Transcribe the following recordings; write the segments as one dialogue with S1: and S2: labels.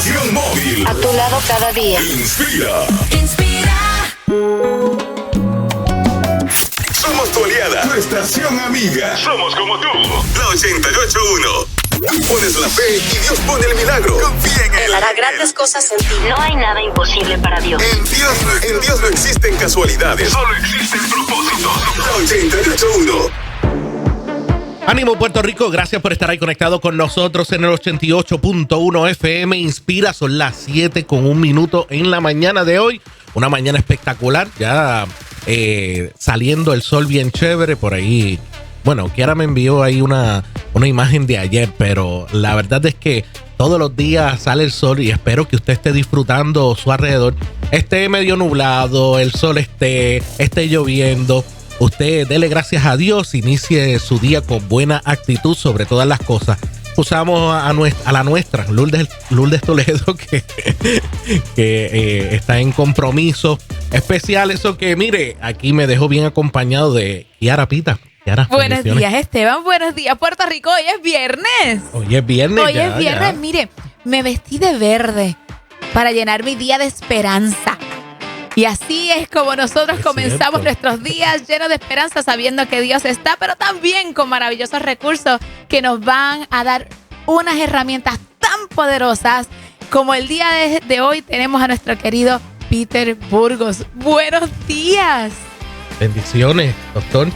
S1: aplicación móvil.
S2: A tu lado cada día.
S1: Inspira.
S3: Inspira.
S1: Somos tu aliada, tu estación amiga. Somos como tú. La 881. Pones la fe y Dios pone el milagro. Confía en Él.
S2: Él hará grandes cosas en ti. No hay nada imposible para Dios.
S1: En Dios, no- en Dios no existen casualidades. Solo existen propósitos. La 881.
S4: Ánimo Puerto Rico, gracias por estar ahí conectado con nosotros en el 88.1 FM Inspira, son las 7 con un minuto en la mañana de hoy, una mañana espectacular, ya eh, saliendo el sol bien chévere por ahí. Bueno, Kiara me envió ahí una, una imagen de ayer, pero la verdad es que todos los días sale el sol y espero que usted esté disfrutando su alrededor. Esté medio nublado, el sol esté, esté lloviendo. Usted dele gracias a Dios, inicie su día con buena actitud sobre todas las cosas. Usamos a, nues- a la nuestra, Lourdes, Lourdes Toledo, que, que eh, está en compromiso especial. Eso que, mire, aquí me dejó bien acompañado de Kiara Pita. Kiara,
S5: Buenos días, Esteban. Buenos días, Puerto Rico. Hoy es viernes.
S4: Hoy es viernes.
S5: Hoy
S4: ya,
S5: es viernes.
S4: ya.
S5: Mire, me vestí de verde para llenar mi día de esperanza. Y así es como nosotros
S4: Es
S5: comenzamos
S4: cierto.
S5: nuestros días llenos de esperanza, sabiendo que Dios está, pero también con maravillosos recursos que nos van a dar unas herramientas tan poderosas como el día de, de hoy tenemos a nuestro querido Peter Burgos. Buenos días.
S4: Bendiciones, doctor.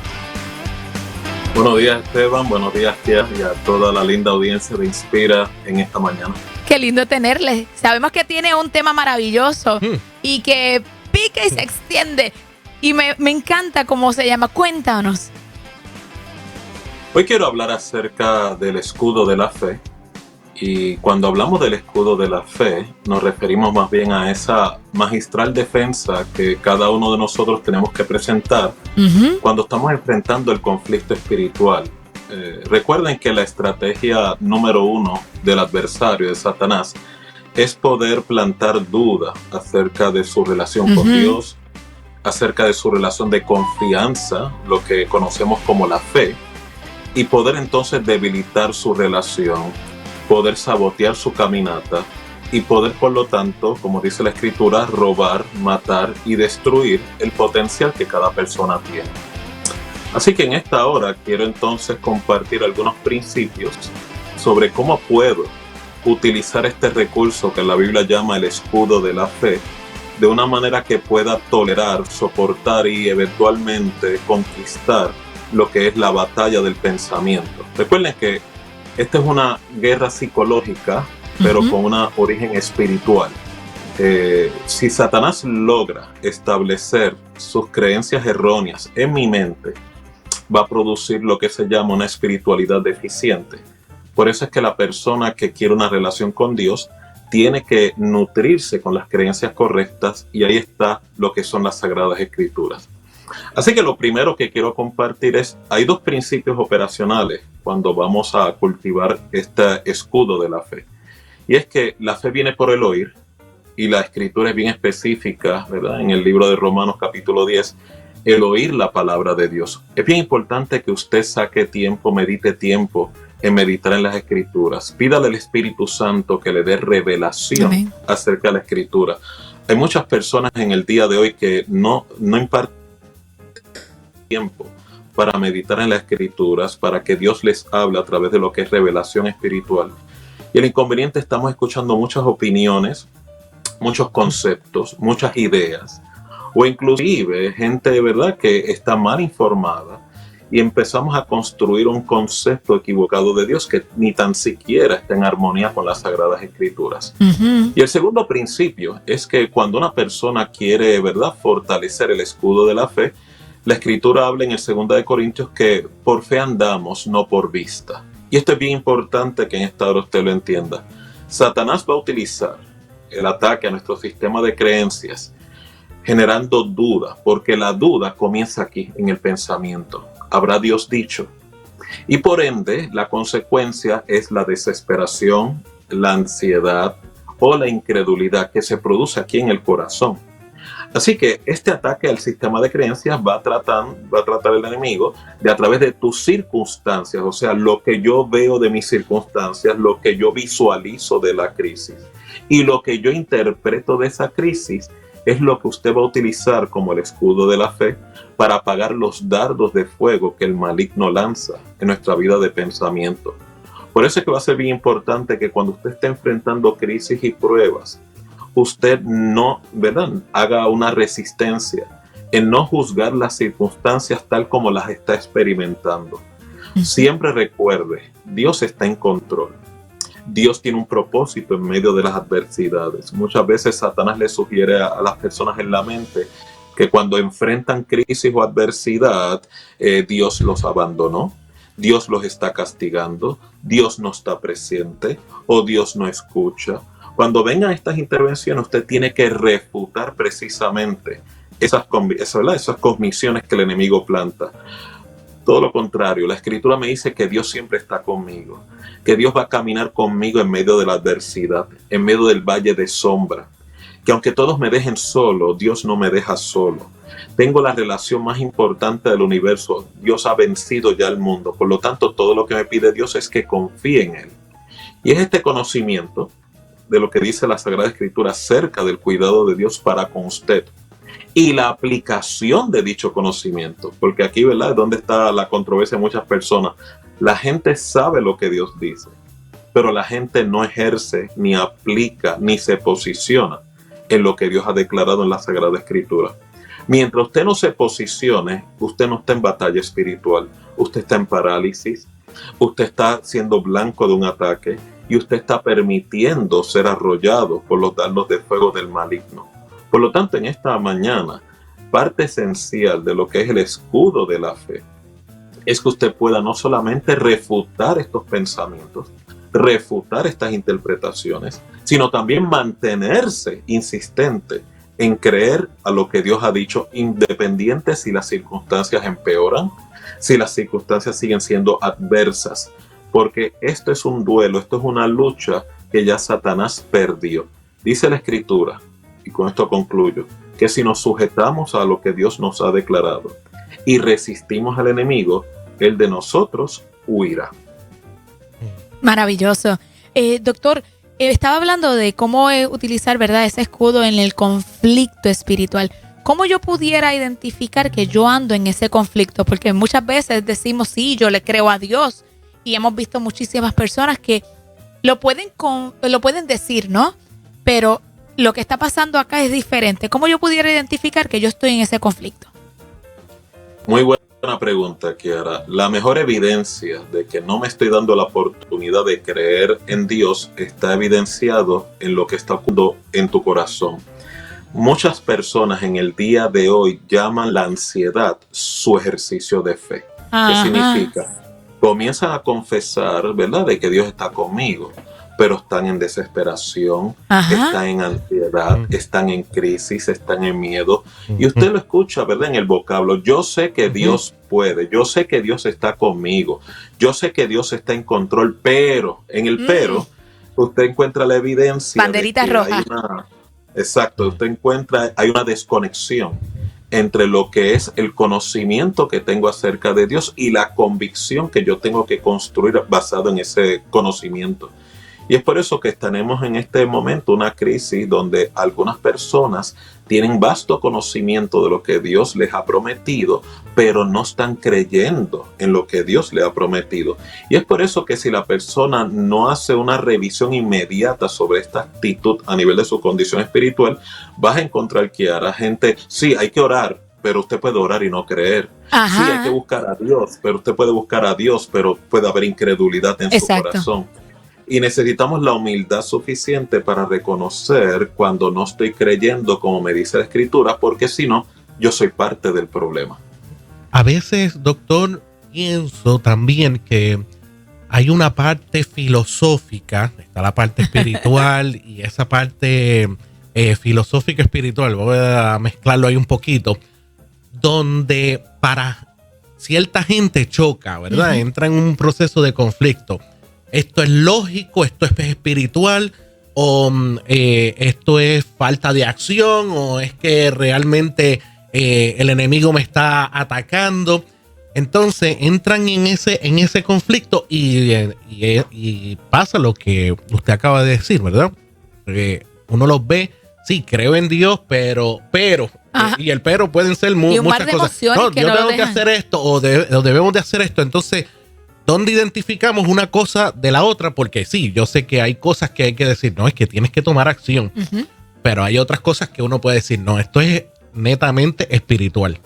S6: Buenos días Esteban, buenos días Kia y a toda la linda audiencia de Inspira en esta mañana.
S5: Qué lindo tenerle. Sabemos que tiene un tema maravilloso
S4: Hmm.
S5: y que y se extiende. Y me, me encanta cómo se llama. Cuéntanos.
S6: Hoy quiero hablar acerca del escudo de la fe y cuando hablamos del escudo de la fe nos referimos más bien a esa magistral defensa que cada uno de nosotros tenemos que presentar cuando estamos enfrentando el conflicto espiritual. Eh, recuerden que la estrategia número uno del adversario de Satanás es poder plantar duda acerca de su relación con. Dios, acerca de su relación de confianza, lo que conocemos como la fe, y poder entonces debilitar su relación, poder sabotear su caminata y poder, por lo tanto, como dice la escritura, robar, matar y destruir el potencial que cada persona tiene. Así que en esta hora quiero entonces compartir algunos principios sobre cómo puedo utilizar este recurso que la Biblia llama el escudo de la fe de una manera que pueda tolerar, soportar y eventualmente conquistar lo que es la batalla del pensamiento. Recuerden que esta es una guerra psicológica, pero con un origen espiritual. Eh, si Satanás logra establecer sus creencias erróneas en mi mente, va a producir lo que se llama una espiritualidad deficiente. Por eso es que la persona que quiere una relación con Dios tiene que nutrirse con las creencias correctas y ahí está lo que son las sagradas escrituras. Así que lo primero que quiero compartir es, hay dos principios operacionales cuando vamos a cultivar este escudo de la fe. Y es que la fe viene por el oír y la escritura es bien específica, ¿verdad? En el libro de Romanos capítulo 10, el oír la palabra de Dios. Es bien importante que usted saque tiempo, medite tiempo en meditar en las escrituras. Pídale al Espíritu Santo que le dé revelación
S5: Amén.
S6: acerca de la escritura. Hay muchas personas en el día de hoy que no, no imparten tiempo para meditar en las escrituras, para que Dios les hable a través de lo que es revelación espiritual. Y el inconveniente, estamos escuchando muchas opiniones, muchos conceptos, muchas ideas, o inclusive gente de verdad que está mal informada y empezamos a construir un concepto equivocado de Dios que ni tan siquiera está en armonía con las sagradas escrituras.
S5: Ujú.
S6: Y el segundo principio es que cuando una persona quiere, ¿verdad?, fortalecer el escudo de la fe, la escritura habla en el 2 de Corintios que por fe andamos, no por vista. Y esto es bien importante que en esta hora usted lo entienda. Satanás va a utilizar el ataque a nuestro sistema de creencias generando duda, porque la duda comienza aquí, en el pensamiento. ¿Habrá Dios dicho? Y por ende, la consecuencia es la desesperación, la ansiedad o la incredulidad que se produce aquí en el corazón. Así que este ataque al sistema de creencias va a tratar, va a tratar el enemigo de a través de tus circunstancias, o sea, lo que yo veo de mis circunstancias, lo que yo visualizo de la crisis. Y lo que yo interpreto de esa crisis es lo que usted va a utilizar como el escudo de la fe para apagar los dardos de fuego que el maligno lanza en nuestra vida de pensamiento. Por eso es que va a ser bien importante que cuando usted esté enfrentando crisis y pruebas, usted no, ¿verdad? Haga una resistencia en no juzgar las circunstancias tal como las está experimentando. Siempre recuerde, Dios está en control. Dios tiene un propósito en medio de las adversidades. Muchas veces Satanás le sugiere a, las personas en la mente que cuando enfrentan crisis o adversidad, eh, Dios los abandonó, Dios los está castigando, Dios no está presente o Dios no escucha. Cuando vengan estas intervenciones, usted tiene que refutar precisamente esas, esas, esas cogniciones que el enemigo planta. Todo lo contrario, la escritura me dice que Dios siempre está conmigo, que Dios va a caminar conmigo en medio de la adversidad, en medio del valle de sombra, que aunque todos me dejen solo, Dios no me deja solo. Tengo la relación más importante del universo. Dios ha vencido ya el mundo. Por lo tanto, todo lo que me pide Dios es que confíe en Él. Y es este conocimiento de lo que dice la Sagrada Escritura acerca del cuidado de Dios para con usted y la aplicación de dicho conocimiento. Porque aquí, ¿verdad? Es donde está la controversia de muchas personas. La gente sabe lo que Dios dice, pero la gente no ejerce, ni aplica, ni se posiciona en lo que Dios ha declarado en la Sagrada Escritura. Mientras usted no se posicione, usted no está en batalla espiritual, usted está en parálisis, usted está siendo blanco de un ataque y usted está permitiendo ser arrollado por los dardos de fuego del maligno. Por lo tanto, en esta mañana, parte esencial de lo que es el escudo de la fe es que usted pueda no solamente refutar estos pensamientos, refutar estas interpretaciones, sino también mantenerse insistente en creer a lo que Dios ha dicho, independiente si las circunstancias empeoran, si las circunstancias siguen siendo adversas, porque esto es un duelo, esto es una lucha que ya Satanás perdió. Dice la escritura, y con esto concluyo, que si nos sujetamos a lo que Dios nos ha declarado y resistimos al enemigo, el de nosotros huirá.
S5: Maravilloso. Eh, doctor, eh, estaba hablando de cómo eh, utilizar ¿verdad? ese escudo en el conflicto espiritual. ¿Cómo yo pudiera identificar que yo ando en ese conflicto? Porque muchas veces decimos, sí, yo le creo a Dios. Y hemos visto muchísimas personas que lo pueden, con, lo pueden decir, ¿no? Pero lo que está pasando acá es diferente. ¿Cómo yo pudiera identificar que yo estoy en ese conflicto?
S6: Muy buena pregunta, Kiara. La mejor evidencia de que no me estoy dando la oportunidad de creer en Dios está evidenciado en lo que está ocurriendo en tu corazón. Muchas personas en el día de hoy llaman la ansiedad su ejercicio de fe. ¿Qué significa? Comienzan a confesar, ¿verdad?, de que Dios está conmigo pero están en desesperación, están en ansiedad, están en crisis, están en miedo. Y usted lo escucha, ¿verdad? En el vocablo, yo sé que Dios puede, yo sé que Dios está conmigo, yo sé que Dios está en control, pero en el pero usted encuentra la evidencia.
S5: Banderita roja.
S6: exacto, usted encuentra, hay una desconexión entre lo que es el conocimiento que tengo acerca de Dios y la convicción que yo tengo que construir basado en ese conocimiento. Y es por eso que tenemos en este momento una crisis donde algunas personas tienen vasto conocimiento de lo que Dios les ha prometido, pero no están creyendo en lo que Dios le ha prometido. Y es por eso que si la persona no hace una revisión inmediata sobre esta actitud a nivel de su condición espiritual, vas a encontrar que hará gente, sí, hay que orar, pero usted puede orar y no creer. Sí, hay que buscar a Dios, pero usted puede buscar a Dios, pero puede haber incredulidad en su corazón. Y necesitamos la humildad suficiente para reconocer cuando no estoy creyendo como me dice la escritura, porque si no, yo soy parte del problema.
S4: A veces, doctor, pienso también que hay una parte filosófica, está la parte espiritual y esa parte eh, filosófica espiritual, voy a mezclarlo ahí un poquito, donde para cierta gente choca, ¿verdad? Entra en un proceso de conflicto esto es lógico, esto es espiritual, o mm, eh, esto es falta de acción, o es que realmente eh, el enemigo me está atacando. Entonces entran en ese, en ese conflicto y, y, pasa lo que usted acaba de decir, ¿verdad? eh, uno los ve, sí, creo en Dios, pero, pero, eh, y el pero pueden ser muchas cosas. No, yo tengo que hacer esto o, debemos de hacer esto. Entonces, ¿dónde identificamos una cosa de la otra? Porque sí, yo sé que hay cosas que hay que decir, no, es que tienes que tomar acción, pero hay otras cosas que uno puede decir, no, esto es netamente espiritual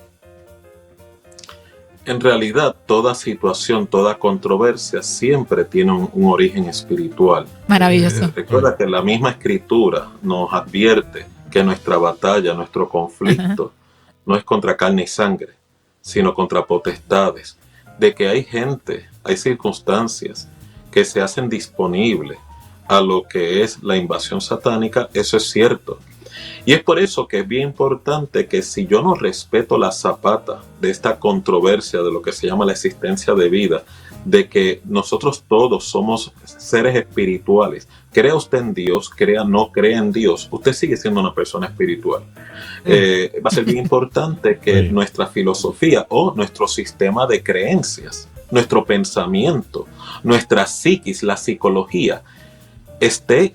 S6: en realidad toda situación, toda controversia siempre tiene un, origen espiritual.
S5: Maravilloso.
S6: Eh, recuerda que la misma escritura nos advierte que nuestra batalla, nuestro conflicto, no es contra carne y sangre, sino contra potestades, de que hay gente, hay circunstancias que se hacen disponibles a lo que es la invasión satánica, eso es cierto. Y es por eso que es bien importante que si yo no respeto la zapata de esta controversia de lo que se llama la existencia de vida, de que nosotros todos somos seres espirituales, crea usted en Dios, crea no crea en Dios, usted sigue siendo una persona espiritual. Eh, va a ser bien importante que nuestra filosofía o nuestro sistema de creencias, nuestro pensamiento, nuestra psiquis, la psicología, esté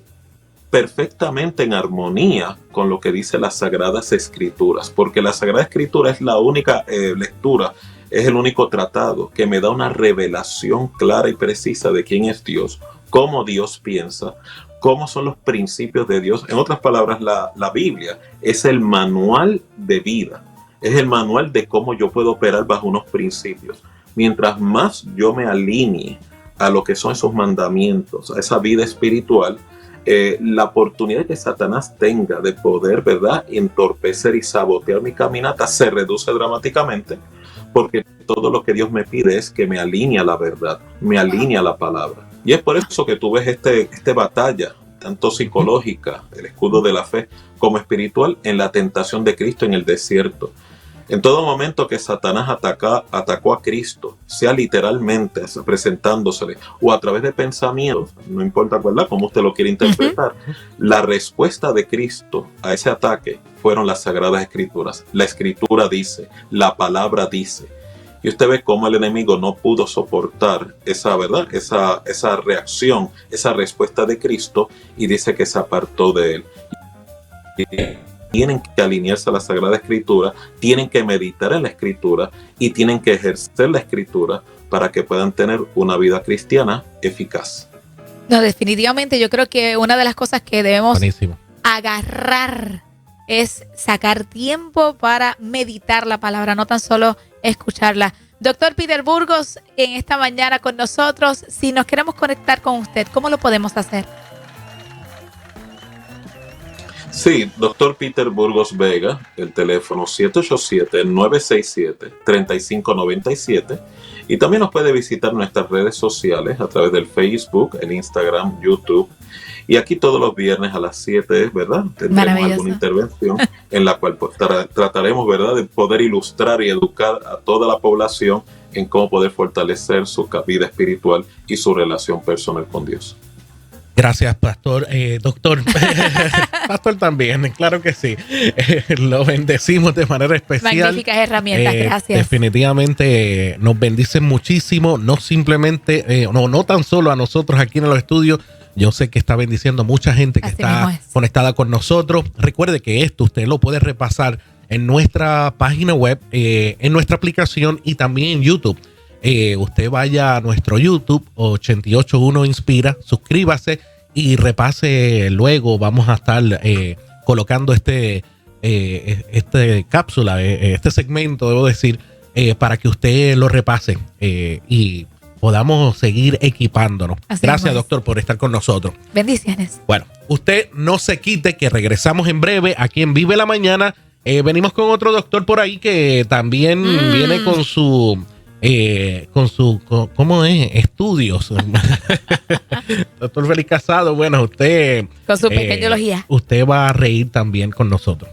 S6: perfectamente en armonía con lo que dice las Sagradas Escrituras, porque la Sagrada Escritura es la única eh, lectura, es el único tratado que me da una revelación clara y precisa de quién es Dios, cómo Dios piensa, cómo son los principios de Dios. En otras palabras, la, la Biblia es el manual de vida, es el manual de cómo yo puedo operar bajo unos principios. Mientras más yo me alinee a lo que son esos mandamientos, a esa vida espiritual, eh, la oportunidad que Satanás tenga de poder, ¿verdad?, entorpecer y sabotear mi caminata se reduce dramáticamente porque todo lo que Dios me pide es que me alinee a la verdad, me alinee a la palabra. Y es por eso que tú ves este, este batalla, tanto psicológica, el escudo de la fe, como espiritual, en la tentación de Cristo en el desierto. En todo momento que Satanás ataca, atacó a Cristo, sea literalmente presentándosele o a través de pensamientos, no importa ¿verdad? cómo usted lo quiere interpretar, la respuesta de Cristo a ese ataque fueron las sagradas escrituras. La escritura dice, la palabra dice. Y usted ve cómo el enemigo no pudo soportar esa, ¿verdad? Esa, esa reacción, esa respuesta de Cristo y dice que se apartó de él tienen que alinearse a la Sagrada Escritura, tienen que meditar en la Escritura y tienen que ejercer la Escritura para que puedan tener una vida cristiana eficaz.
S5: No, definitivamente yo creo que una de las cosas que debemos agarrar es sacar tiempo para meditar la palabra, no tan solo escucharla. Doctor Peter Burgos, en esta mañana con nosotros, si nos queremos conectar con usted, ¿cómo lo podemos hacer?
S6: Sí, doctor Peter Burgos Vega, el teléfono 787-967-3597. Y también nos puede visitar nuestras redes sociales a través del Facebook, el Instagram, YouTube. Y aquí todos los viernes a las 7, ¿verdad? Tendremos alguna intervención en la cual pues, trataremos, ¿verdad?, de poder ilustrar y educar a toda la población en cómo poder fortalecer su vida espiritual y su relación personal con Dios.
S4: Gracias, pastor, eh, doctor. pastor también, claro que sí. lo bendecimos de manera especial.
S5: Magníficas herramientas, eh, gracias.
S4: Definitivamente eh, nos bendicen muchísimo, no simplemente, no, no tan solo a nosotros aquí en los estudios. Yo sé que está bendiciendo mucha gente que está conectada con nosotros. Recuerde que esto usted lo puede repasar en nuestra página web, en nuestra aplicación y también en YouTube. Eh, usted vaya a nuestro YouTube 881 Inspira, suscríbase y repase luego. Vamos a estar eh, colocando este, eh, este cápsula, este segmento, debo decir, para que usted lo repase y podamos seguir equipándonos. Gracias, doctor, por estar con nosotros.
S5: Bendiciones.
S4: Bueno, usted no se quite que regresamos en breve aquí en Vive la Mañana. venimos con otro doctor por ahí que también mm. viene con su eh, con su, ¿cómo es? Estudios. Doctor Félix Casado, bueno, usted...
S5: Con su eh, pequeñología.
S4: Usted va a reír también con nosotros.